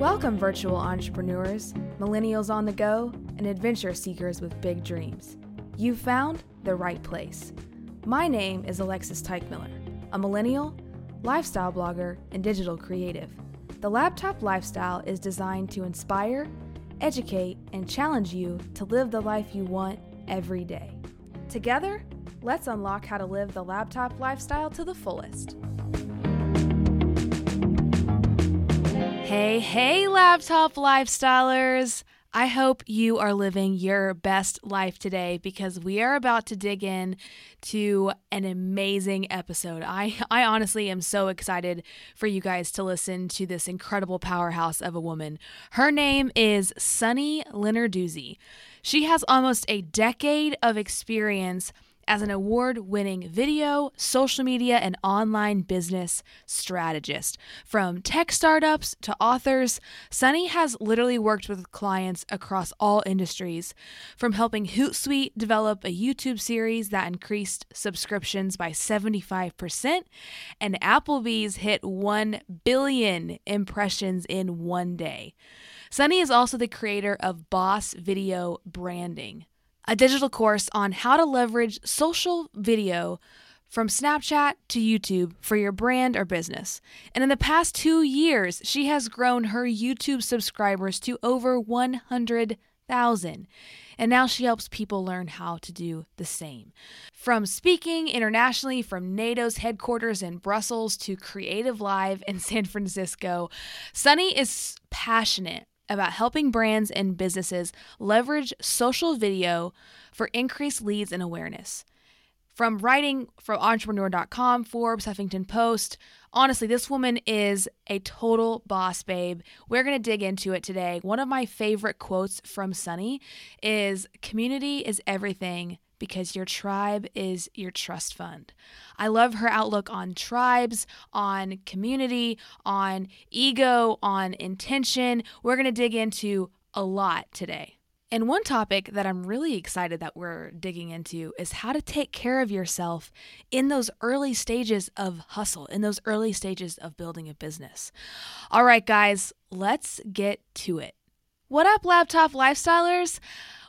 Welcome, virtual entrepreneurs, millennials on the go, and adventure seekers with big dreams. You've found the right place. My name is Alexis Teichmiller, a millennial, lifestyle blogger, and digital creative. The Laptop Lifestyle is designed to inspire, educate, and challenge you to live the life you want every day. Together, let's unlock how to live the laptop lifestyle to the fullest. Hey, hey, laptop lifestylers! I hope you are living your best life today because we are about to dig in to an amazing episode. I, I honestly am so excited for you guys to listen to this incredible powerhouse of a woman. Her name is Sunny Lenarduzzi. She has almost a decade of experience as an award winning video, social media, and online business strategist. From tech startups to authors, Sunny has literally worked with clients across all industries, from helping Hootsuite develop a YouTube series that increased subscriptions by 75%, and Applebee's hit 1 billion impressions in one day. Sunny is also the creator of Boss Video Branding a digital course on how to leverage social video from Snapchat to YouTube for your brand or business. And in the past two years, she has grown her YouTube subscribers to over 100,000. And now she helps people learn how to do the same. From speaking internationally from NATO's headquarters in Brussels to Creative Live in San Francisco, Sunny is passionate about helping brands and businesses leverage social video for increased leads and awareness. From writing from entrepreneur.com, Forbes, Huffington Post, honestly, this woman is a total boss babe. We're going to dig into it today. One of my favorite quotes from Sunny is Community is everything because your tribe is your trust fund. I love her outlook on tribes, on community, on ego, on intention. We're going to dig into a lot today. And one topic that I'm really excited that we're digging into is how to take care of yourself in those early stages of hustle, in those early stages of building a business. All right, guys, let's get to it. What up, laptop lifestylers?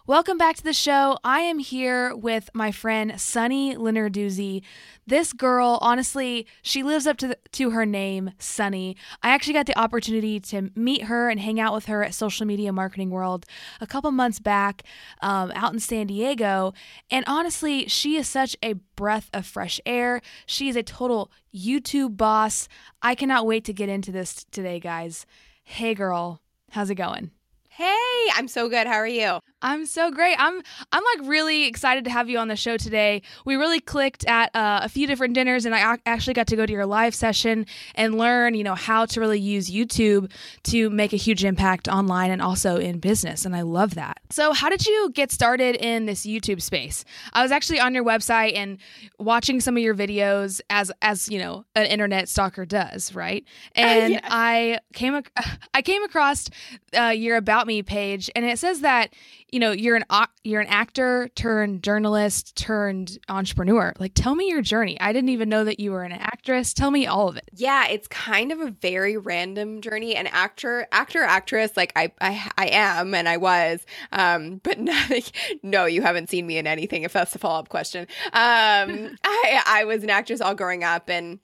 Welcome back to the show. I am here with my friend Sunny Lenarduzzi. This girl, honestly, she lives up to the, to her name, Sunny. I actually got the opportunity to meet her and hang out with her at Social Media Marketing World a couple months back um, out in San Diego. And honestly, she is such a breath of fresh air. She is a total YouTube boss. I cannot wait to get into this today, guys. Hey, girl, how's it going? Hey, I'm so good. How are you? I'm so great. I'm I'm like really excited to have you on the show today. We really clicked at uh, a few different dinners, and I actually got to go to your live session and learn, you know, how to really use YouTube to make a huge impact online and also in business. And I love that. So, how did you get started in this YouTube space? I was actually on your website and watching some of your videos as as you know an internet stalker does, right? And uh, yes. I came ac- I came across uh, your about me page, and it says that you know you're an you're an actor turned journalist turned entrepreneur. Like tell me your journey. I didn't even know that you were an actress. Tell me all of it. Yeah it's kind of a very random journey. An actor actor actress like i i, I am and i was um but nothing no you haven't seen me in anything if that's the follow-up question. Um i i was an actress all growing up and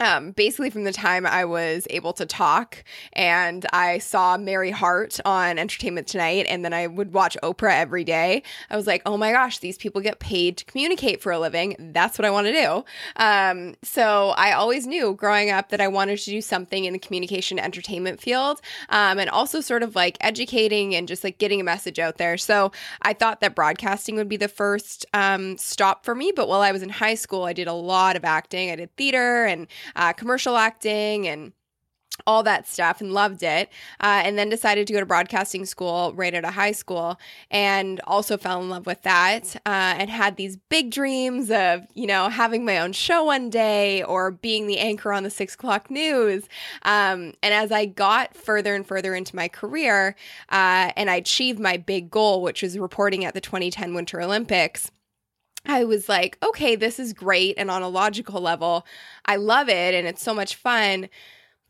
um, basically from the time I was able to talk and I saw Mary Hart on Entertainment Tonight and then I would watch Oprah every day, I was like, oh my gosh, these people get paid to communicate for a living. That's what I want to do. Um, so I always knew growing up that I wanted to do something in the communication entertainment field um, and also sort of like educating and just like getting a message out there. So I thought that broadcasting would be the first um, stop for me. But while I was in high school, I did a lot of acting. I did theater and uh, commercial acting and all that stuff and loved it. Uh, and then decided to go to broadcasting school right out of high school and also fell in love with that uh, and had these big dreams of, you know, having my own show one day or being the anchor on the six o'clock news. Um, and as I got further and further into my career uh, and I achieved my big goal, which was reporting at the 2010 Winter Olympics I was like, okay, this is great. And on a logical level, I love it and it's so much fun.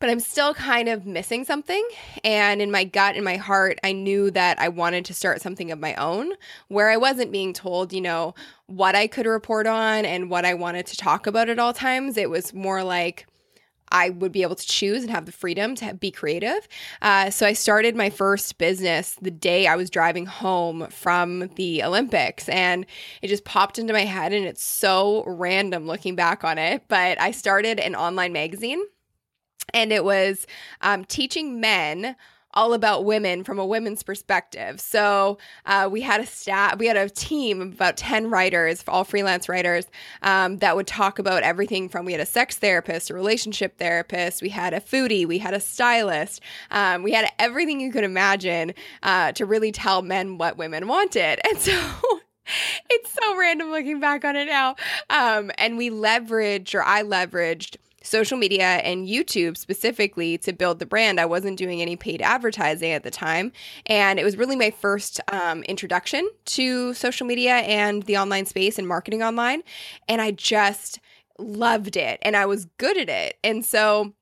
but I'm still kind of missing something. And in my gut, in my heart, I knew that I wanted to start something of my own where I wasn't being told, you know, what I could report on and what I wanted to talk about at all times. It was more like, I would be able to choose and have the freedom to be creative. Uh, so I started my first business the day I was driving home from the Olympics, and it just popped into my head. And it's so random looking back on it. But I started an online magazine, and it was um, teaching men all about women from a women's perspective. So uh, we had a staff, we had a team of about 10 writers, all freelance writers, um, that would talk about everything from we had a sex therapist, a relationship therapist, we had a foodie, we had a stylist, um, we had everything you could imagine uh, to really tell men what women wanted. And so it's so random looking back on it now. Um, and we leveraged, or I leveraged, social media and YouTube specifically to build the brand. I wasn't doing any paid advertising at the time. And it was really my first um, introduction to social media and the online space and marketing online. And I just loved it and I was good at it. And so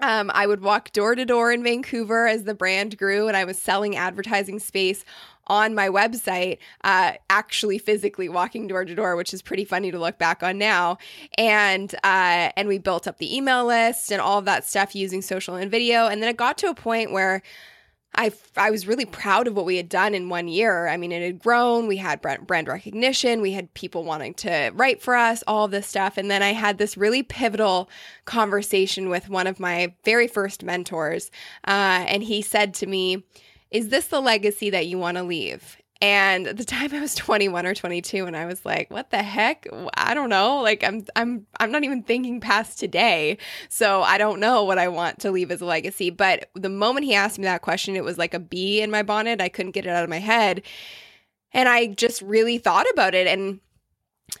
um, I would walk door to door in Vancouver as the brand grew, and I was selling advertising space on my website, uh, actually physically walking door to door, which is pretty funny to look back on now. And uh, and we built up the email list and all of that stuff using social and video. And then it got to a point where I, I was really proud of what we had done in one year. I mean, it had grown. We had brand recognition. We had people wanting to write for us, all this stuff. And then I had this really pivotal conversation with one of my very first mentors. Uh, and he said to me, is this the legacy that you want to leave? And at the time I was 21 or 22 and I was like, what the heck? I don't know. Like I'm I'm I'm not even thinking past today. So I don't know what I want to leave as a legacy, but the moment he asked me that question, it was like a bee in my bonnet. I couldn't get it out of my head. And I just really thought about it and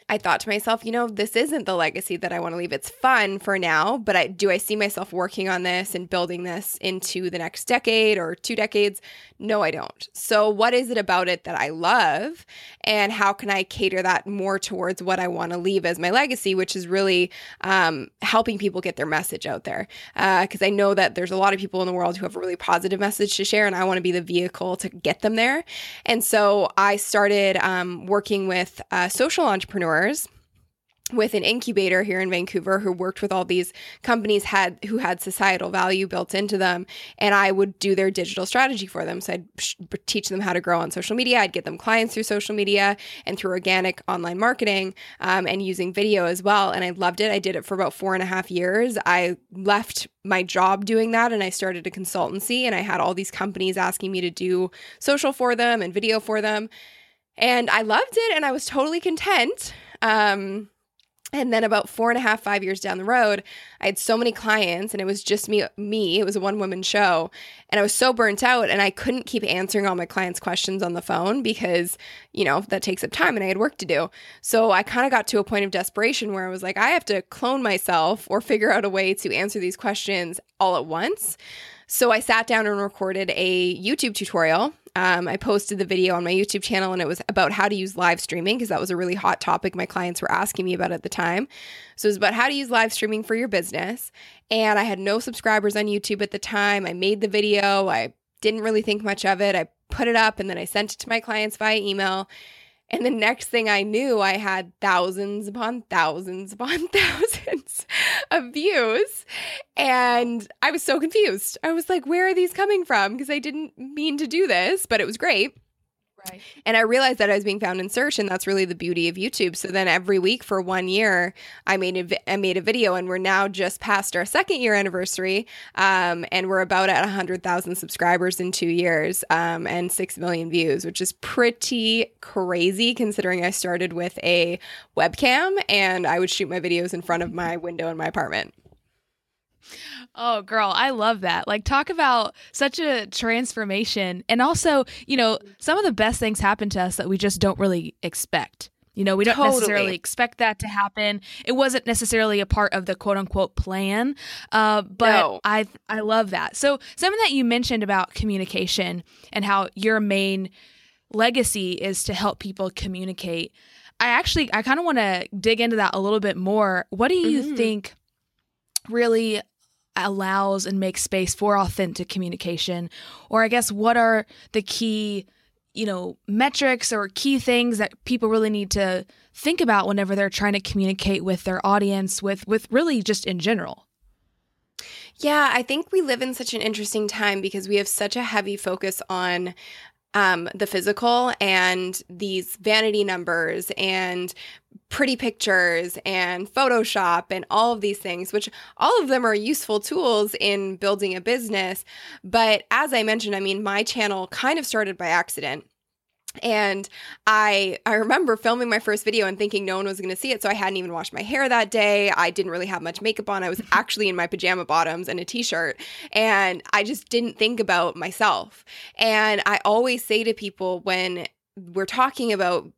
I thought to myself, you know, this isn't the legacy that I want to leave. It's fun for now, but I do I see myself working on this and building this into the next decade or two decades? No, I don't. So, what is it about it that I love? And how can I cater that more towards what I want to leave as my legacy, which is really um, helping people get their message out there? Because uh, I know that there's a lot of people in the world who have a really positive message to share, and I want to be the vehicle to get them there. And so, I started um, working with uh, social entrepreneurs entrepreneurs with an incubator here in Vancouver who worked with all these companies had who had societal value built into them and I would do their digital strategy for them. So I'd teach them how to grow on social media. I'd get them clients through social media and through organic online marketing um, and using video as well and I loved it. I did it for about four and a half years. I left my job doing that and I started a consultancy and I had all these companies asking me to do social for them and video for them and I loved it and I was totally content. Um, and then about four and a half, five years down the road, I had so many clients and it was just me, me. It was a one woman show. And I was so burnt out and I couldn't keep answering all my clients' questions on the phone because, you know, that takes up time and I had work to do. So I kind of got to a point of desperation where I was like, I have to clone myself or figure out a way to answer these questions all at once. So I sat down and recorded a YouTube tutorial. Um, I posted the video on my YouTube channel and it was about how to use live streaming because that was a really hot topic my clients were asking me about at the time. So it was about how to use live streaming for your business. And I had no subscribers on YouTube at the time. I made the video, I didn't really think much of it. I put it up and then I sent it to my clients via email. And the next thing I knew, I had thousands upon thousands upon thousands of views. And I was so confused. I was like, where are these coming from? Because I didn't mean to do this, but it was great. And I realized that I was being found in search, and that's really the beauty of YouTube. So then every week for one year, I made a I made a video, and we're now just past our second year anniversary, um, and we're about at hundred thousand subscribers in two years, um, and six million views, which is pretty crazy considering I started with a webcam and I would shoot my videos in front of my window in my apartment. Oh, girl, I love that. Like, talk about such a transformation. And also, you know, some of the best things happen to us that we just don't really expect. You know, we don't totally. necessarily expect that to happen. It wasn't necessarily a part of the quote unquote plan. Uh, but no. I I love that. So something that you mentioned about communication and how your main legacy is to help people communicate. I actually I kind of want to dig into that a little bit more. What do you mm-hmm. think really allows and makes space for authentic communication? Or I guess what are the key, you know, metrics or key things that people really need to think about whenever they're trying to communicate with their audience with with really just in general? Yeah, I think we live in such an interesting time because we have such a heavy focus on um, the physical and these vanity numbers and pretty pictures and Photoshop and all of these things, which all of them are useful tools in building a business. But as I mentioned, I mean, my channel kind of started by accident. And i i remember filming my first video and thinking no one was going to see it so i hadn't even washed my hair that day. I didn't really have much makeup on. I was actually in my pajama bottoms and a t-shirt and i just didn't think about myself. And i always say to people when we're talking about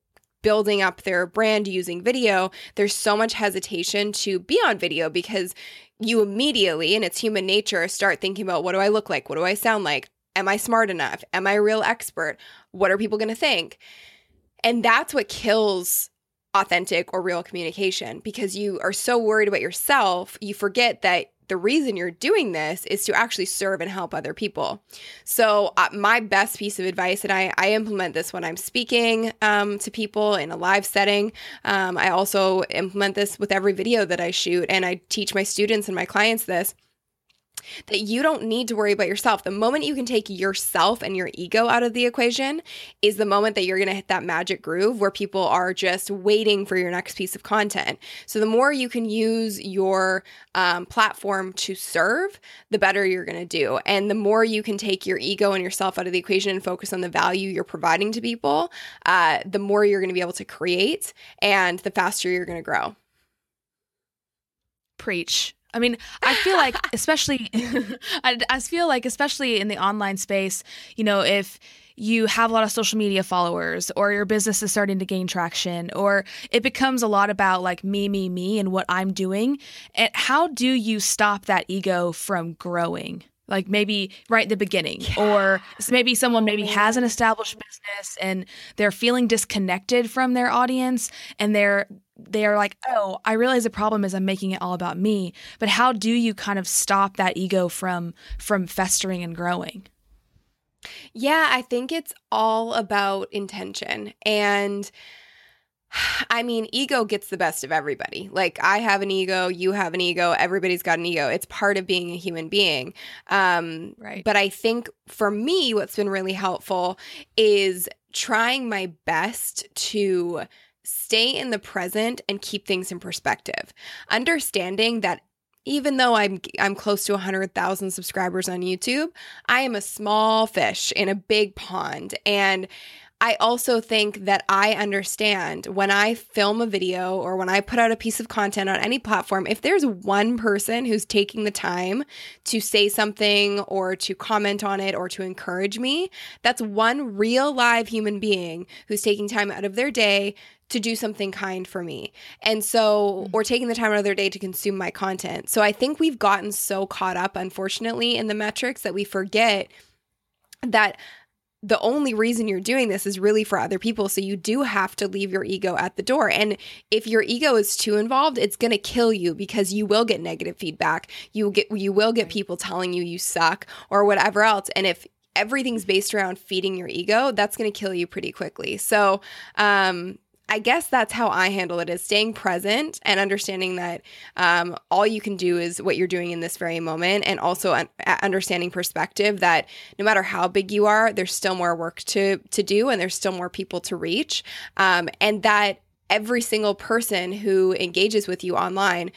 building up their brand using video there's so much hesitation to be on video because you immediately and it's human nature start thinking about what do i look like what do i sound like Am I smart enough? Am I a real expert? What are people going to think? And that's what kills authentic or real communication because you are so worried about yourself, you forget that the reason you're doing this is to actually serve and help other people. So, uh, my best piece of advice, and I, I implement this when I'm speaking um, to people in a live setting. Um, I also implement this with every video that I shoot, and I teach my students and my clients this that you don't need to worry about yourself. The moment you can take yourself and your ego out of the equation is the moment that you're going to hit that magic groove where people are just waiting for your next piece of content. So the more you can use your um, platform to serve, the better you're going to do. And the more you can take your ego and yourself out of the equation and focus on the value you're providing to people, uh, the more you're going to be able to create and the faster you're going to grow. Preach. I mean, I feel like, especially, I, I feel like, especially in the online space, you know, if you have a lot of social media followers or your business is starting to gain traction or it becomes a lot about like me me me and what i'm doing and how do you stop that ego from growing like maybe right at the beginning yeah. or maybe someone maybe has an established business and they're feeling disconnected from their audience and they're they're like oh i realize the problem is i'm making it all about me but how do you kind of stop that ego from from festering and growing yeah i think it's all about intention and I mean, ego gets the best of everybody. Like, I have an ego, you have an ego, everybody's got an ego. It's part of being a human being. Um, right. But I think for me, what's been really helpful is trying my best to stay in the present and keep things in perspective. Understanding that even though I'm I'm close to 100,000 subscribers on YouTube, I am a small fish in a big pond and I also think that I understand when I film a video or when I put out a piece of content on any platform, if there's one person who's taking the time to say something or to comment on it or to encourage me, that's one real live human being who's taking time out of their day to do something kind for me. And so, or taking the time out of their day to consume my content. So I think we've gotten so caught up, unfortunately, in the metrics that we forget that the only reason you're doing this is really for other people. So you do have to leave your ego at the door. And if your ego is too involved, it's going to kill you because you will get negative feedback. You get you will get people telling you you suck or whatever else. And if everything's based around feeding your ego, that's going to kill you pretty quickly. So, um, I guess that's how I handle it is staying present and understanding that um, all you can do is what you're doing in this very moment and also un- understanding perspective that no matter how big you are, there's still more work to, to do and there's still more people to reach. Um, and that every single person who engages with you online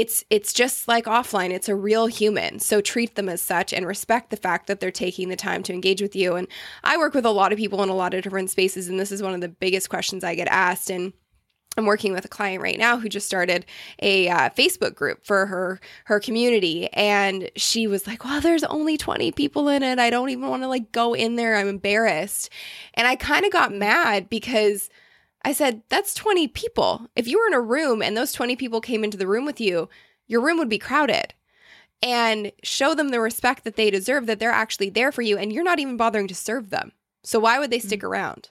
it's it's just like offline it's a real human so treat them as such and respect the fact that they're taking the time to engage with you and i work with a lot of people in a lot of different spaces and this is one of the biggest questions i get asked and I'm working with a client right now who just started a uh, Facebook group for her her community, and she was like, "Well, there's only 20 people in it. I don't even want to like go in there. I'm embarrassed." And I kind of got mad because I said, that's 20 people. If you were in a room and those 20 people came into the room with you, your room would be crowded. And show them the respect that they deserve, that they're actually there for you, and you're not even bothering to serve them. So why would they stick mm-hmm. around?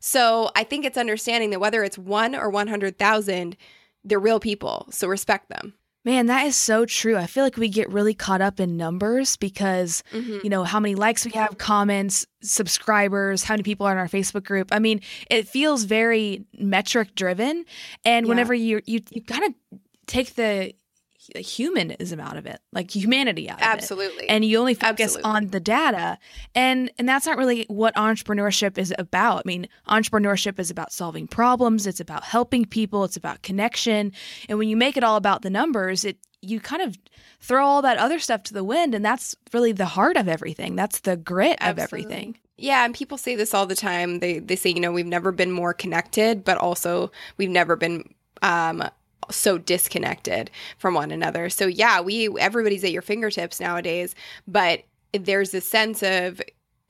So I think it's understanding that whether it's one or 100,000, they're real people. So respect them. Man, that is so true. I feel like we get really caught up in numbers because, Mhm. you know, how many likes we have, comments, subscribers, how many people are in our Facebook group. I mean, it feels very metric driven. And Yeah. whenever you you you kind of take the humanism out of it, like humanity out of it. Absolutely. and you only focus Absolutely. on the data. And and that's not really what entrepreneurship is about. I mean entrepreneurship is about solving problems. It's about helping people. It's about connection. And when you make it all about the numbers it you kind of throw all that other stuff to the wind and that's really the heart of everything. That's the grit of everything. Yeah, and people say this all the time. They they say, you know, we've never been more connected, but also we've never been um so disconnected from one another. So yeah, we everybody's at your fingertips nowadays, but there's a sense of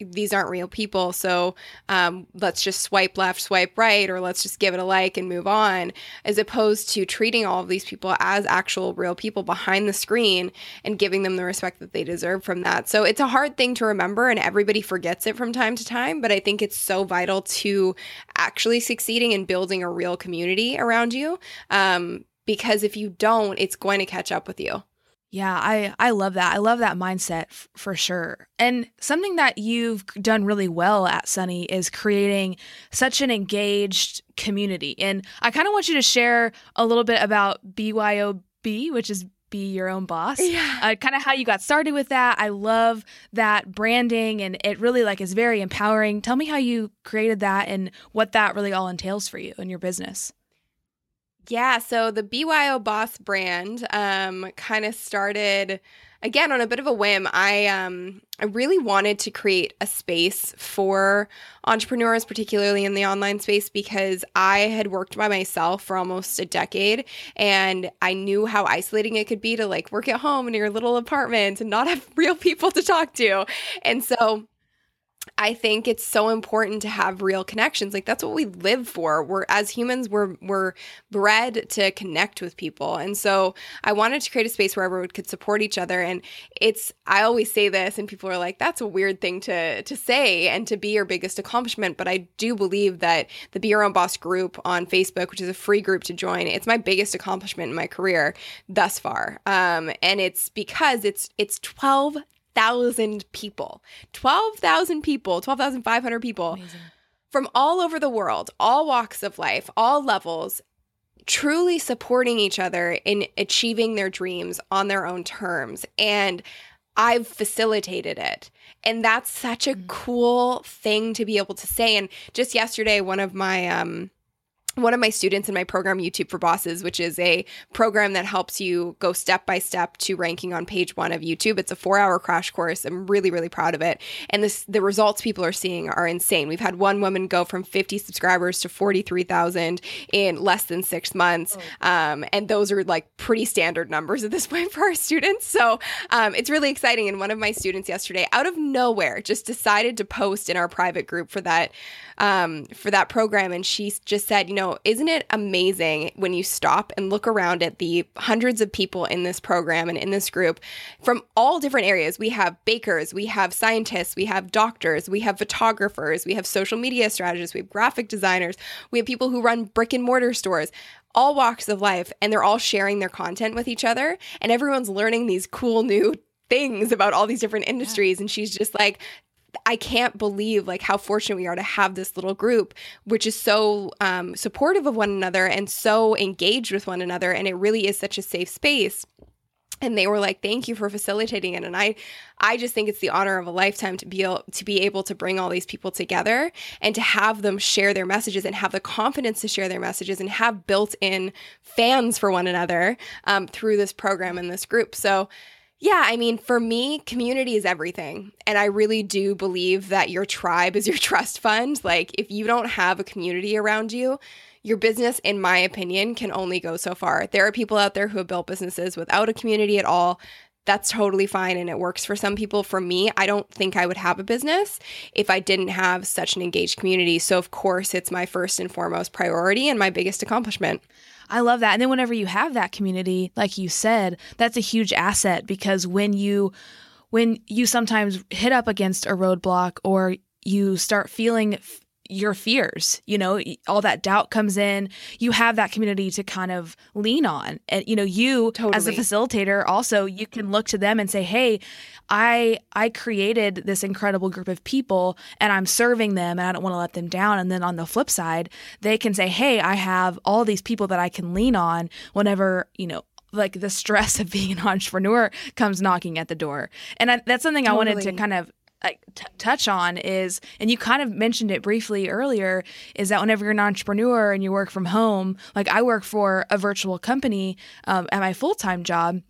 these aren't real people, so um, let's just swipe left, swipe right, or let's just give it a like and move on, as opposed to treating all of these people as actual real people behind the screen and giving them the respect that they deserve from that. So it's a hard thing to remember, and everybody forgets it from time to time. But I think it's so vital to actually succeeding and building a real community around you. Um, because if you don't, it's going to catch up with you. Yeah, I I love that. I love that mindset f- for sure. And something that you've done really well at Sunny is creating such an engaged community. And I kind of want you to share a little bit about BYOB, which is be your own boss. Yeah. Uh, kind of how you got started with that. I love that branding and it really like is very empowering. Tell me how you created that and what that really all entails for you and your business. Yeah, so the BYO Boss brand um, kind of started again on a bit of a whim. I um, I really wanted to create a space for entrepreneurs, particularly in the online space, because I had worked by myself for almost a decade, and I knew how isolating it could be to like work at home in your little apartment and not have real people to talk to, and so. I think it's so important to have real connections. Like that's what we live for. We're as humans, we're we're bred to connect with people. And so I wanted to create a space where everyone could support each other. And it's I always say this and people are like, that's a weird thing to to say and to be your biggest accomplishment. But I do believe that the Be Your Own Boss group on Facebook, which is a free group to join, it's my biggest accomplishment in my career thus far. Um, and it's because it's it's twelve 12,000 people. 12,000 people, 12,500 people Amazing. from all over the world, all walks of life, all levels, truly supporting each other in achieving their dreams on their own terms. And I've facilitated it. And that's such a mm. cool thing to be able to say. And just yesterday, one of my um, one of my students in my program YouTube for Bosses, which is a program that helps you go step by step to ranking on page one of YouTube. It's a four hour crash course. I'm really, really proud of it. And this the results people are seeing are insane. We've had one woman go from 50 subscribers to 43,000 in less than six months. Um, and those are like pretty standard numbers at this point for our students. So um, it's really exciting. And one of my students yesterday, out of nowhere, just decided to post in our private group for that um, for that program. And she just said, you know, isn't it amazing when you stop and look around at the hundreds of people in this program and in this group from all different areas? We have bakers, we have scientists, we have doctors, we have photographers, we have social media strategists, we have graphic designers, we have people who run brick and mortar stores all walks of life and they're all sharing their content with each other and everyone's learning these cool new things about all these different industries and she's just like I can't believe like how fortunate we are to have this little group, which is so um, supportive of one another and so engaged with one another, and it really is such a safe space. And they were like, "Thank you for facilitating it." And I, I just think it's the honor of a lifetime to be able, to be able to bring all these people together and to have them share their messages and have the confidence to share their messages and have built-in fans for one another um, through this program and this group. So yeah, I mean, for me, community is everything. And I really do believe that your tribe is your trust fund. Like, if you don't have a community around you, your business, in my opinion, can only go so far. There are people out there who have built businesses without a community at all. That's totally fine and it works for some people. For me, I don't think I would have a business if I didn't have such an engaged community. So, of course, it's my first and foremost priority and my biggest accomplishment. I love that. And then whenever you have that community, like you said, that's a huge asset because when you when you sometimes hit up against a roadblock or you start feeling your fears you know all that doubt comes in. You have that community to kind of lean on. And you know you Totally. as a facilitator also you can look to them and say hey i i created this incredible group of people and i'm serving them and i don't want to let them down. And then on the flip side they can say hey i have all these people that i can lean on whenever you know like the stress of being an entrepreneur comes knocking at the door. And I, that's something i wanted to kind of like t- touch on is and you kind of mentioned it briefly earlier is that whenever you're an entrepreneur and you work from home like i work for a virtual company um, at my full-time job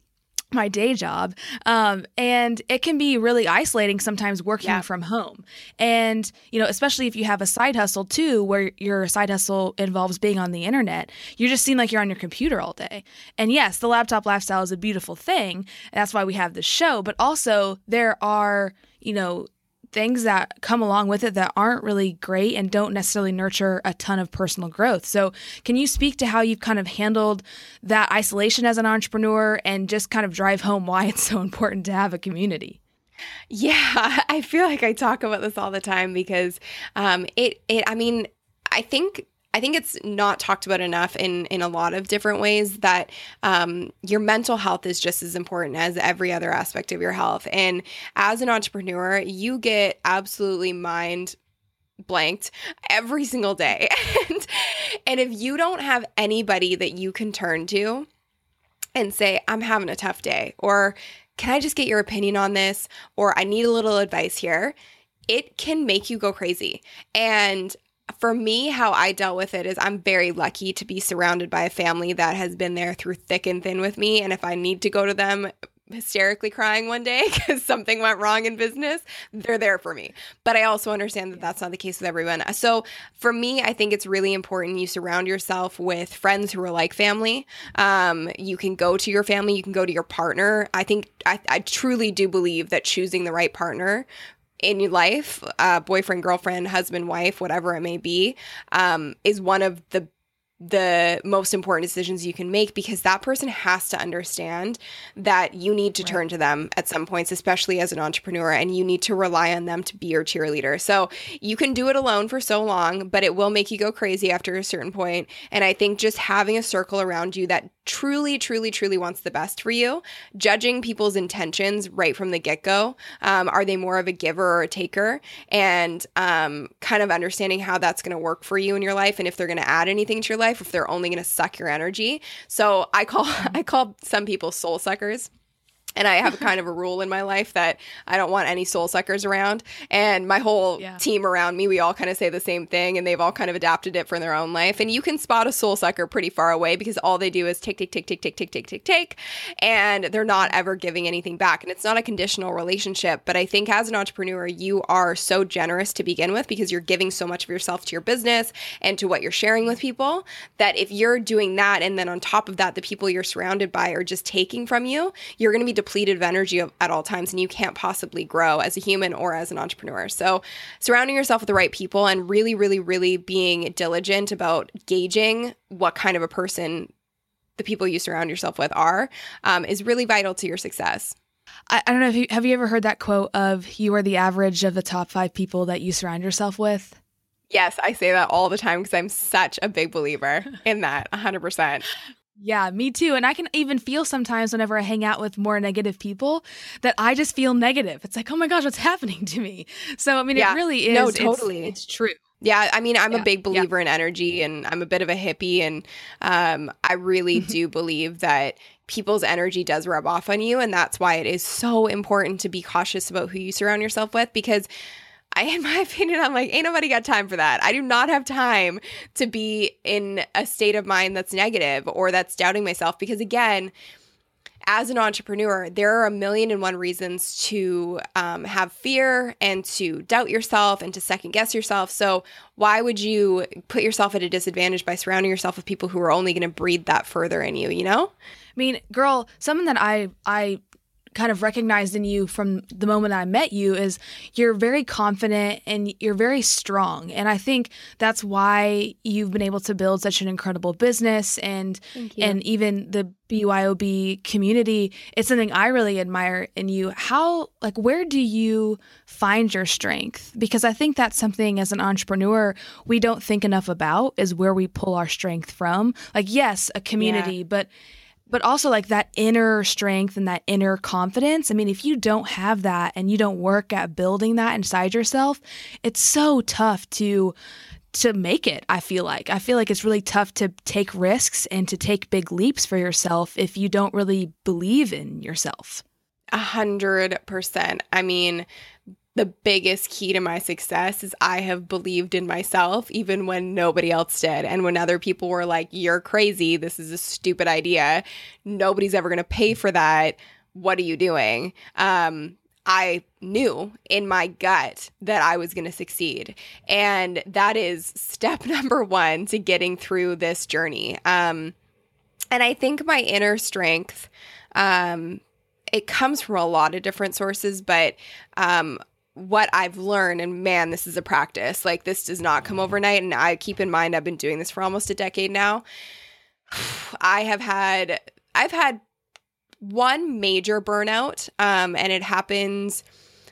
my day job um, and it can be really isolating sometimes working Yeah. from home. And you know especially if you have a side hustle too where your side hustle involves being on the internet you just seem like you're on your computer all day. And yes the laptop lifestyle is a beautiful thing. That's why we have the show but also there are you know things that come along with it that aren't really great and don't necessarily nurture a ton of personal growth. So, can you speak to how you've kind of handled that isolation as an entrepreneur and just kind of drive home why it's so important to have a community? Yeah, I feel like I talk about this all the time because um, it it I mean I think I think it's not talked about enough in in a lot of different ways that um, your mental health is just as important as every other aspect of your health. And as an entrepreneur, you get absolutely mind blanked every single day. and and if you don't have anybody that you can turn to and say, I'm having a tough day, or can I just get your opinion on this? Or I need a little advice here. It can make you go crazy. And for me, how I dealt with it is I'm very lucky to be surrounded by a family that has been there through thick and thin with me. And if I need to go to them hysterically crying one day because something went wrong in business, they're there for me. But I also understand that that's not the case with everyone. So for me, I think it's really important you surround yourself with friends who are like family. Um, you can go to your family, you can go to your partner. I think I, I truly do believe that choosing the right partner in your life, uh, boyfriend, girlfriend, husband, wife, whatever it may be, um, is one of the the most important decisions you can make because that person has to understand that you need to turn to them at some points, especially as an entrepreneur, and you need to rely on them to be your cheerleader. So you can do it alone for so long, but it will make you go crazy after a certain point. And I think just having a circle around you that truly, truly, truly wants the best for you, judging people's intentions right from the get go. Um, are they more of a giver or a taker? And um, kind of understanding how that's going to work for you in your life and if they're going to add anything to your life, if they're only going to suck your energy. So I call I call some people soul suckers. And I have kind of a rule in my life that I don't want any soul suckers around. And my whole Yeah. team around me, we all kind of say the same thing and they've all kind of adapted it for their own life. And you can spot a soul sucker pretty far away because all they do is take, take, take, take, take, take, take, take, take. And they're not ever giving anything back. And it's not a conditional relationship. But I think as an entrepreneur, you are so generous to begin with because you're giving so much of yourself to your business and to what you're sharing with people that if you're doing that and then on top of that, the people you're surrounded by are just taking from you, you're going to be depleted of energy at all times and you can't possibly grow as a human or as an entrepreneur. So, surrounding yourself with the right people and really, really, really being diligent about gauging what kind of a person the people you surround yourself with are um, is really vital to your success. I, I don't know if you have you ever heard that quote of you are the average of the top five people that you surround yourself with? Yes, I say that all the time because I'm such a big believer in that 100%. Yeah, me too. And I can even feel sometimes whenever I hang out with more negative people that I just feel negative. It's like, oh my gosh, what's happening to me? So I mean, Yeah. it really is. No, totally. it's true. Yeah, I mean, I'm Yeah, a big yeah. believer in energy and I'm a bit of a hippie. And um, I really do believe that people's energy does rub off on you. And that's why it is so important to be cautious about who you surround yourself with because. I, in my opinion, I'm like, ain't nobody got time for that. I do not have time to be in a state of mind that's negative or that's doubting myself because, again, as an entrepreneur, there are a million and one reasons to um, have fear and to doubt yourself and to second guess yourself. So, why would you put yourself at a disadvantage by surrounding yourself with people who are only going to breed that further in you, you know? I mean, girl, something that I I kind of recognized in you from the moment I met you is you're very confident and you're very strong. And I think that's why you've been able to build such an incredible business and and even the BYOB community. It's something I really admire in you. How like where do you find your strength? Because I think that's something as an entrepreneur we don't think enough about is where we pull our strength from. Like yes, a community, yeah. but but also like that inner strength and that inner confidence. I mean, if you don't have that and you don't work at building that inside yourself, it's so tough to to make it. I feel like I feel like it's really tough to take risks and to take big leaps for yourself if you don't really believe in yourself. A hundred percent. I mean, the biggest key to my success is I have believed in myself even when nobody else did. And when other people were like, you're crazy, this is a stupid idea, nobody's ever going to pay for that. What are you doing? Um, I knew in my gut that I was going to succeed. And that is step number one to getting through this journey. Um, and I think my inner strength, um, it comes from a lot of different sources, but um, what I've learned, and man, this is a practice. Like, this does not come overnight. And I keep in mind, I've been doing this for almost a decade now. I have had, I've had one major burnout, um, and it happens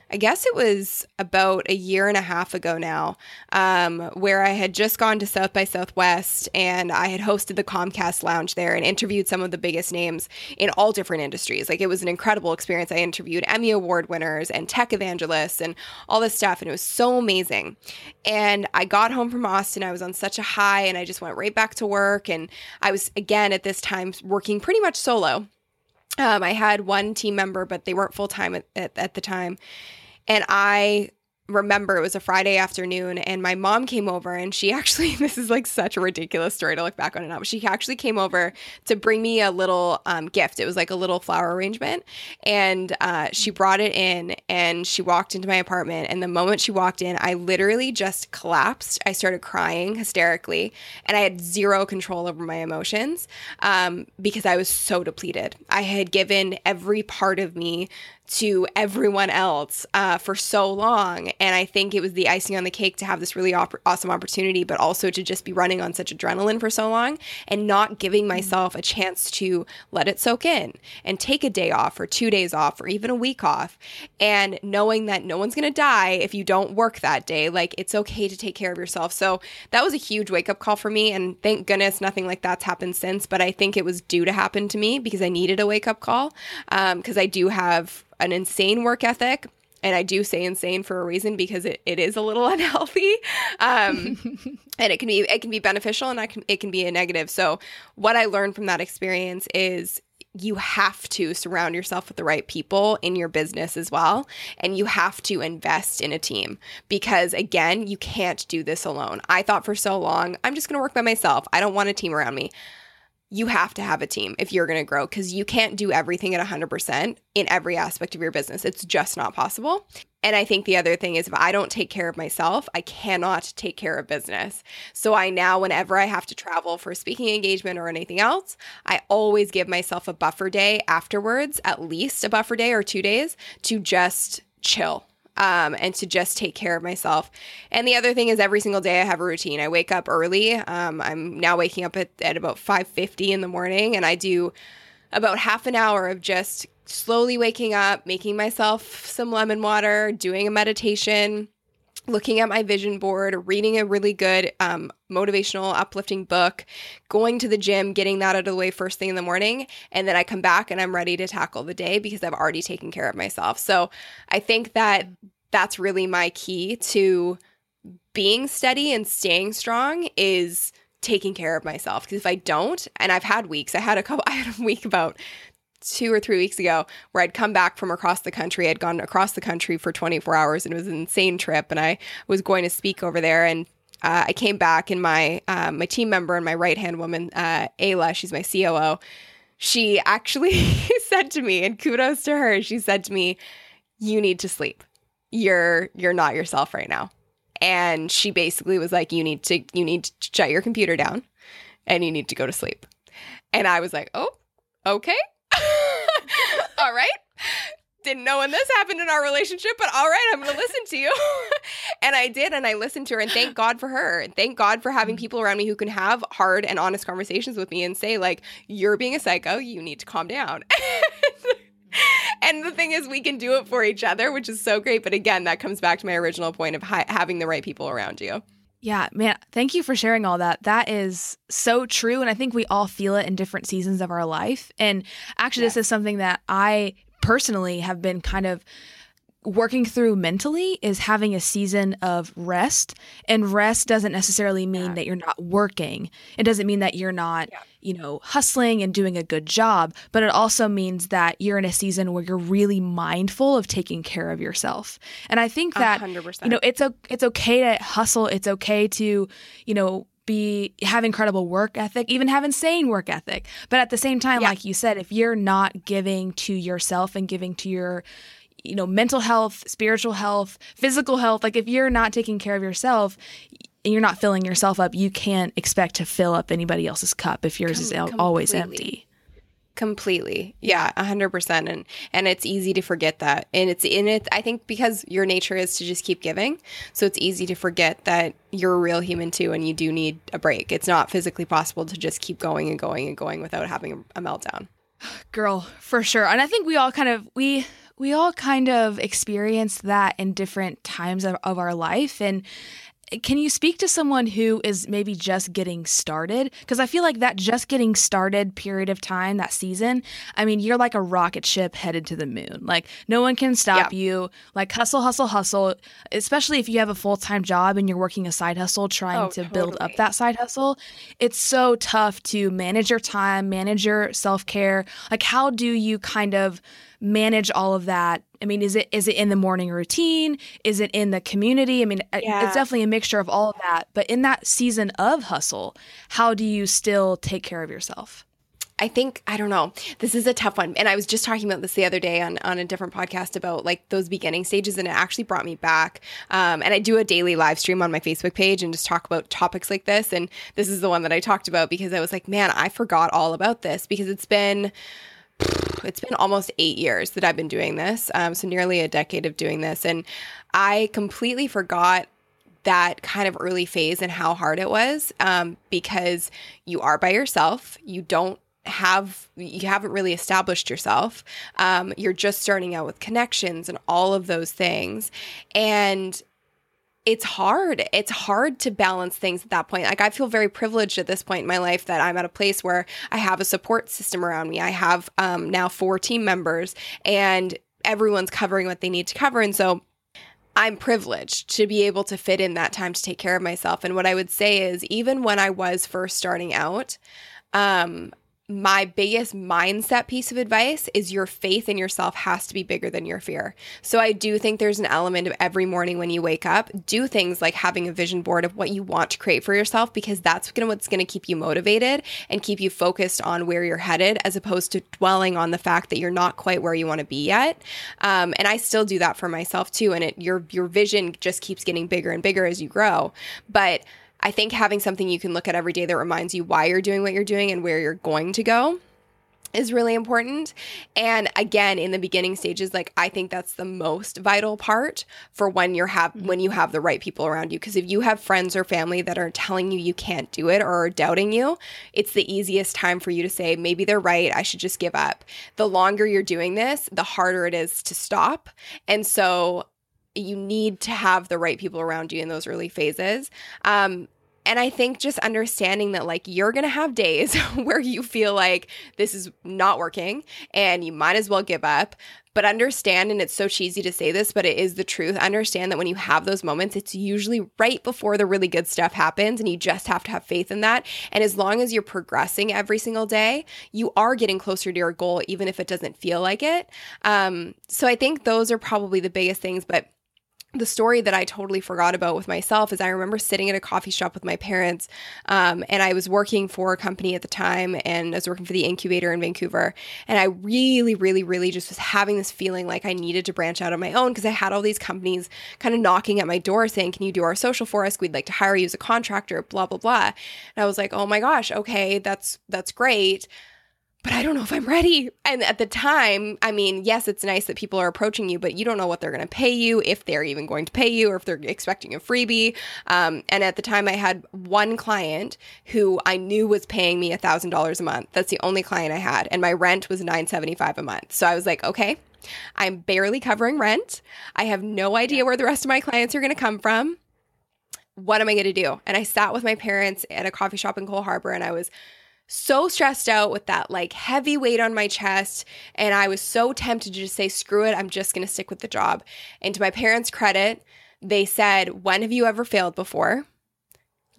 I guess it was about a year and a half ago now, um, where I had just gone to South by Southwest and I had hosted the Comcast Lounge there and interviewed some of the biggest names in all different industries. Like it was an incredible experience. I interviewed Emmy Award winners and tech evangelists and all this stuff, and it was so amazing. And I got home from Austin. I was on such a high, and I just went right back to work. And I was again at this time working pretty much solo. Um, I had one team member, but they weren't full time at, at, at the time. And I remember it was a Friday afternoon and my mom came over and she actually this is like such a ridiculous story to look back on it now but she actually came over to bring me a little um, gift. It was like a little flower arrangement and uh, she brought it in and she walked into my apartment and the moment she walked in I literally just collapsed. I started crying hysterically and I had zero control over my emotions um, because I was so depleted. I had given every part of me to everyone else uh, for so long. And I think it was the icing on the cake to have this really op- awesome opportunity, but also to just be running on such adrenaline for so long and not giving mm. myself a chance to let it soak in and take a day off or two days off or even a week off. And knowing that no one's going to die if you don't work that day, like it's okay to take care of yourself. So that was a huge wake up call for me. And thank goodness nothing like that's happened since. But I think it was due to happen to me because I needed a wake up call because um, I do have an insane work ethic. And I do say insane for a reason because it, it is a little unhealthy. Um, and it can be it can be beneficial and I can, it can be a negative. So what I learned from that experience is you have to surround yourself with the right people in your business as well. And you have to invest in a team because, again, you can't do this alone. I thought for so long, I'm just going to work by myself. I don't want a team around me you have to have a team if you're going to grow because you can't do everything at 100% in every aspect of your business. It's just not possible. And I think the other thing is if I don't take care of myself, I cannot take care of business. So I now, whenever I have to travel for a speaking engagement or anything else, I always give myself a buffer day afterwards, at least a buffer day or two days to just chill um, and to just take care of myself. And the other thing is every single day I have a routine. I wake up early. Um, I'm now waking up at, at about 5.50 in the morning and I do about half an hour of just slowly waking up, making myself some lemon water, doing a meditation, looking at my vision board, reading a really good um, motivational, uplifting book, going to the gym, getting that out of the way first thing in the morning. And then I come back and I'm ready to tackle the day because I've already taken care of myself. So I think that that's really my key to being steady and staying strong is taking care of myself because if I don't, and I've had weeks, I had a couple, I had a week about two or three weeks ago where I'd come back from across the country. I'd gone across the country for 24 hours and it was an insane trip. And I was going to speak over there. And uh, I came back and my um, my team member and my right hand woman, uh, Ayla, she's my COO. She actually said to me, and kudos to her, she said to me, "You need to sleep. You're you're not yourself right now." And she basically was like, "You need to you need to shut your computer down, and you need to go to sleep." And I was like, "Oh, okay." All right. didn't know when this happened in our relationship, but all right, I'm going to listen to you. and I did. And I listened to her. And thank God for her. Thank God for having mm. people around me who can have hard and honest conversations with me and say, like, you're being a psycho. You need to calm down. and the thing is, we can do it for each other, which is so great. But again, that comes back to my original point of hi- having the right people around you. Yeah, man, thank you for sharing all that. That is so true. And I think we all feel it in different seasons of our life. And actually, yes. this is something that I personally have been kind of working through mentally is having a season of rest. And rest doesn't necessarily mean yeah. that you're not working. It doesn't mean that you're not, yeah. you know, hustling and doing a good job, but it also means that you're in a season where you're really mindful of taking care of yourself. And I think that 100%. you know, it's a, it's okay to hustle, it's okay to, you know, be have incredible work ethic, even have insane work ethic. But at the same time, yeah. like you said, if you're not giving to yourself and giving to your you know, mental health, spiritual health, physical health, like if you're not taking care of yourself and you're not filling yourself up, you can't expect to fill up anybody else's cup if yours Com- is always empty. Completely. Yeah, 100% and and it's easy to forget that. And it's in it I think because your nature is to just keep giving, so it's easy to forget that you're a real human too and you do need a break. It's not physically possible to just keep going and going and going without having a meltdown. Girl, for sure. And I think we all kind of we we all kind of experienced that in different times of, of our life and can you speak to someone who is maybe just getting started? Because I feel like that just getting started period of time, that season, I mean, you're like a rocket ship headed to the moon. Like, no one can stop yeah. you. Like, hustle, hustle, hustle, especially if you have a full time job and you're working a side hustle trying oh, to totally. build up that side hustle. It's so tough to manage your time, manage your self care. Like, how do you kind of manage all of that i mean is it is it in the morning routine is it in the community i mean yeah. it's definitely a mixture of all of that but in that season of hustle how do you still take care of yourself I think I don't know. This is a tough one, and I was just talking about this the other day on on a different podcast about like those beginning stages, and it actually brought me back. Um, and I do a daily live stream on my Facebook page and just talk about topics like this. And this is the one that I talked about because I was like, man, I forgot all about this because it's been it's been almost eight years that I've been doing this. Um, so nearly a decade of doing this. And I completely forgot that kind of early phase and how hard it was um, because you are by yourself. You don't have you haven't really established yourself um, you're just starting out with connections and all of those things and it's hard. It's hard to balance things at that point. Like I feel very privileged at this point in my life that I'm at a place where I have a support system around me. I have um, now four team members, and everyone's covering what they need to cover, and so. I'm privileged to be able to fit in that time to take care of myself. And what I would say is, even when I was first starting out, um, my biggest mindset piece of advice is your faith in yourself has to be bigger than your fear. So I do think there's an element of every morning when you wake up, do things like having a vision board of what you want to create for yourself because that's gonna what's going to keep you motivated and keep you focused on where you're headed as opposed to dwelling on the fact that you're not quite where you want to be yet. Um, and I still do that for myself too. And it your your vision just keeps getting bigger and bigger as you grow. But I think having something you can look at every day that reminds you why you're doing what you're doing and where you're going to go is really important. And again, in the beginning stages, like I think that's the most vital part for when you're have mm-hmm. when you have the right people around you. Because if you have friends or family that are telling you you can't do it or are doubting you, it's the easiest time for you to say, maybe they're right. I should just give up. The longer you're doing this, the harder it is to stop. And so you need to have the right people around you in those early phases. Um, and I think just understanding that, like, you're going to have days where you feel like this is not working and you might as well give up. But understand, and it's so cheesy to say this, but it is the truth. Understand that when you have those moments, it's usually right before the really good stuff happens, and you just have to have faith in that. And as long as you're progressing every single day, you are getting closer to your goal, even if it doesn't feel like it. Um, so I think those are probably the biggest things. But the story that I totally forgot about with myself is I remember sitting at a coffee shop with my parents, um, and I was working for a company at the time, and I was working for the incubator in Vancouver, and I really, really, really just was having this feeling like I needed to branch out on my own because I had all these companies kind of knocking at my door saying, "Can you do our social for us? We'd like to hire you as a contractor." Blah blah blah, and I was like, "Oh my gosh, okay, that's that's great." But I don't know if I'm ready. And at the time, I mean, yes, it's nice that people are approaching you, but you don't know what they're going to pay you, if they're even going to pay you, or if they're expecting a freebie. Um, and at the time, I had one client who I knew was paying me $1,000 a month. That's the only client I had. And my rent was 975 a month. So I was like, okay, I'm barely covering rent. I have no idea where the rest of my clients are going to come from. What am I going to do? And I sat with my parents at a coffee shop in Coal Harbour and I was so stressed out with that like heavy weight on my chest. And I was so tempted to just say, screw it, I'm just going to stick with the job. And to my parents' credit, they said, When have you ever failed before?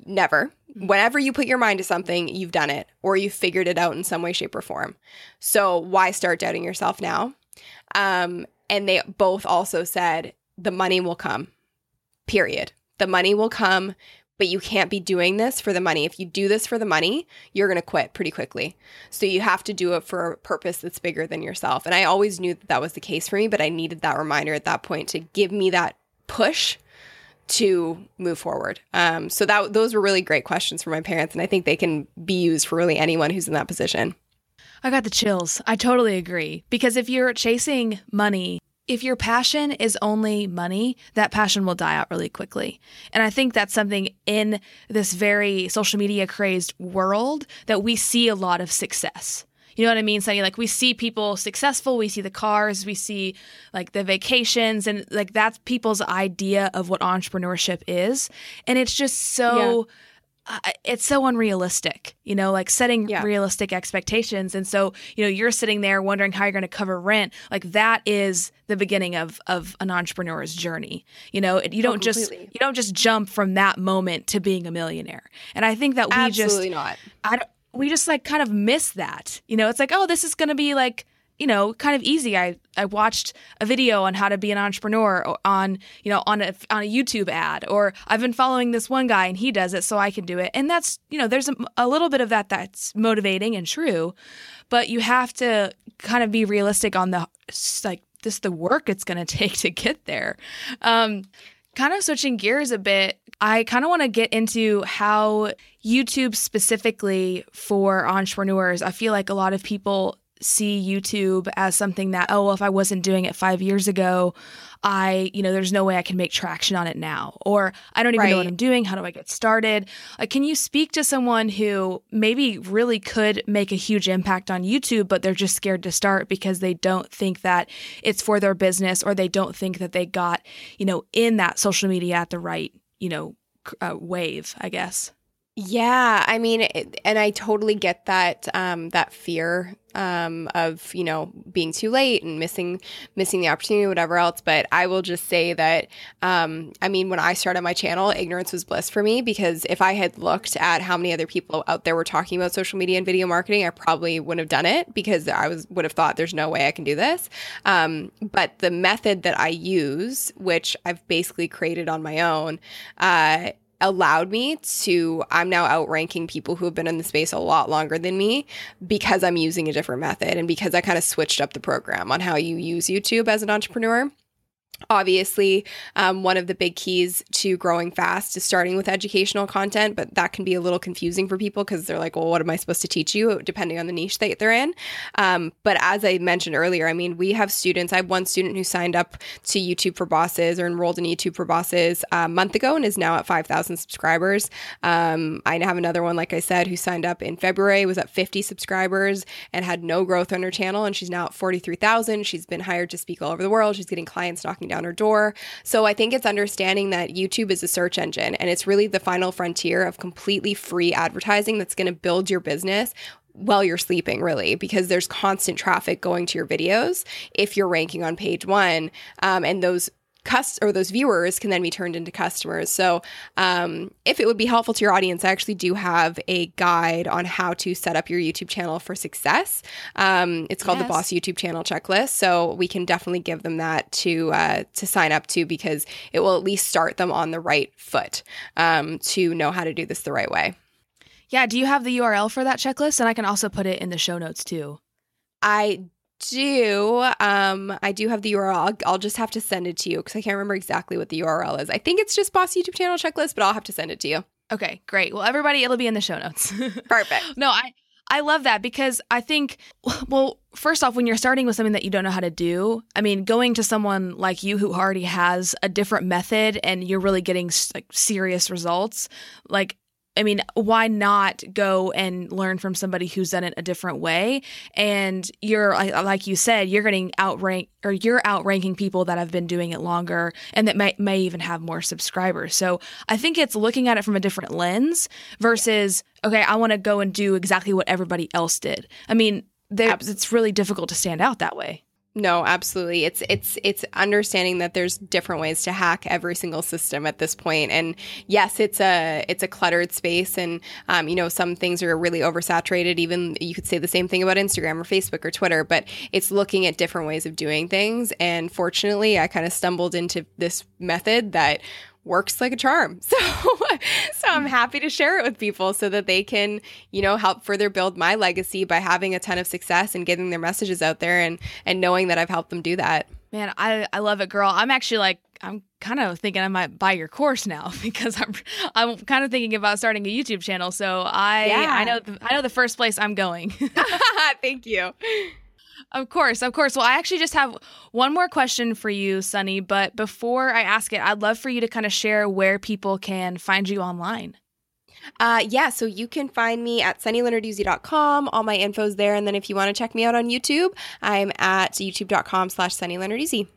Never. Whenever you put your mind to something, you've done it or you figured it out in some way, shape, or form. So why start doubting yourself now? Um, and they both also said, The money will come, period. The money will come but you can't be doing this for the money. If you do this for the money, you're going to quit pretty quickly. So you have to do it for a purpose that's bigger than yourself. And I always knew that that was the case for me, but I needed that reminder at that point to give me that push to move forward. Um, so that those were really great questions for my parents, and I think they can be used for really anyone who's in that position. I got the chills. I totally agree. Because if you're chasing money if your passion is only money, that passion will die out really quickly. And I think that's something in this very social media crazed world that we see a lot of success. You know what I mean? So like we see people successful, we see the cars, we see like the vacations, and like that's people's idea of what entrepreneurship is. And it's just so. Yeah uh, it's so unrealistic, you know, like setting yeah. realistic expectations. And so, you know, you're sitting there wondering how you're going to cover rent. Like that is the beginning of of an entrepreneur's journey. You know, you don't oh, just you don't just jump from that moment to being a millionaire. And I think that we just Absolutely just not. I don't, we just like kind of miss that. You know, it's like, oh, this is going to be like you know, kind of easy. I, I watched a video on how to be an entrepreneur on, you know, on a, on a YouTube ad, or I've been following this one guy and he does it so I can do it. And that's, you know, there's a, a little bit of that that's motivating and true, but you have to kind of be realistic on the, like, this the work it's going to take to get there. Um, kind of switching gears a bit, I kind of want to get into how YouTube specifically for entrepreneurs. I feel like a lot of people see YouTube as something that, oh, well, if I wasn't doing it five years ago, I, you know, there's no way I can make traction on it now. Or I don't even right. know what I'm doing. How do I get started? Like, can you speak to someone who maybe really could make a huge impact on YouTube, but they're just scared to start because they don't think that it's for their business or they don't think that they got, you know, in that social media at the right, you know, uh, wave, I guess? Yeah, I mean, and I totally get that um, that fear um, of you know being too late and missing missing the opportunity, or whatever else. But I will just say that um, I mean, when I started my channel, ignorance was bliss for me because if I had looked at how many other people out there were talking about social media and video marketing, I probably wouldn't have done it because I was would have thought there's no way I can do this. Um, but the method that I use, which I've basically created on my own. Uh, allowed me to i'm now outranking people who have been in the space a lot longer than me because i'm using a different method and because i kind of switched up the program on how you use youtube as an entrepreneur Obviously, um, one of the big keys to growing fast is starting with educational content, but that can be a little confusing for people because they're like, well, what am I supposed to teach you? Depending on the niche that they're in. Um, but as I mentioned earlier, I mean, we have students. I have one student who signed up to YouTube for Bosses or enrolled in YouTube for Bosses a month ago and is now at 5,000 subscribers. Um, I have another one, like I said, who signed up in February, was at 50 subscribers and had no growth on her channel. And she's now at 43,000. She's been hired to speak all over the world. She's getting clients knocking knocking down her door. So I think it's understanding that YouTube is a search engine and it's really the final frontier of completely free advertising that's going to build your business while you're sleeping, really, because there's constant traffic going to your videos if you're ranking on page one. Um, and those cust- or those viewers can then be turned into customers. So, um, if it would be helpful to your audience, I actually do have a guide on how to set up your YouTube channel for success. Um, it's called yes. the Boss YouTube Channel Checklist. So we can definitely give them that to uh, to sign up to because it will at least start them on the right foot um, to know how to do this the right way. Yeah. Do you have the URL for that checklist? And I can also put it in the show notes too. I do. Um, I do have the URL. I'll, I'll just have to send it to you because I can't remember exactly what the URL is. I think it's just Boss YouTube channel checklist, but I'll have to send it to you. Okay, great. Well, everybody, it'll be in the show notes. Perfect. no, I I love that because I think, well, first off, when you're starting with something that you don't know how to do, I mean, going to someone like you who already has a different method and you're really getting like serious results, like I mean, why not go and learn from somebody who's done it a different way? And you're like you said, you're getting outrank or you're outranking people that have been doing it longer and that may may even have more subscribers. So I think it's looking at it from a different lens versus okay, I want to go and do exactly what everybody else did. I mean, it's really difficult to stand out that way. No, absolutely. It's it's it's understanding that there's different ways to hack every single system at this point. And yes, it's a it's a cluttered space, and um, you know some things are really oversaturated. Even you could say the same thing about Instagram or Facebook or Twitter, but it's looking at different ways of doing things. And fortunately, I kind of stumbled into this method that works like a charm. So so I'm happy to share it with people so that they can, you know, help further build my legacy by having a ton of success and getting their messages out there and and knowing that I've helped them do that. Man, I I love it, girl. I'm actually like I'm kind of thinking I might buy your course now because I'm I'm kind of thinking about starting a YouTube channel. So I yeah. I know the, I know the first place I'm going. Thank you. Of course, of course. Well, I actually just have one more question for you, Sunny. But before I ask it, I'd love for you to kind of share where people can find you online. Uh, yeah, so you can find me at sunnylenarduzzi.com. All my info's there. And then if you want to check me out on YouTube, I'm at youtube.com slash sunnylenarduzzi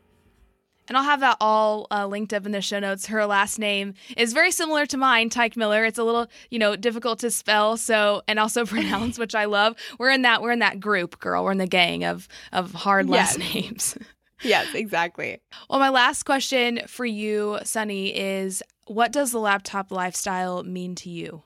and I'll have that all uh, linked up in the show notes. Her last name is very similar to mine, Tyke Miller. It's a little, you know, difficult to spell, so and also pronounce, which I love. We're in that we're in that group, girl. We're in the gang of of hard last yes. names. yes, exactly. Well, my last question for you, Sunny, is what does the laptop lifestyle mean to you?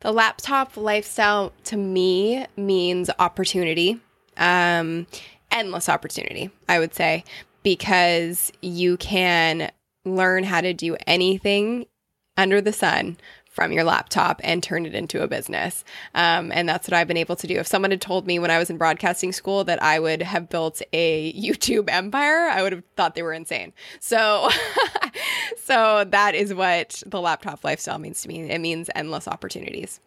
The laptop lifestyle to me means opportunity. Um, endless opportunity, I would say, because you can learn how to do anything under the sun from your laptop and turn it into a business. Um, and that's what I've been able to do. If someone had told me when I was in broadcasting school that I would have built a YouTube empire, I would have thought they were insane. So, so that is what the laptop lifestyle means to me. It means endless opportunities.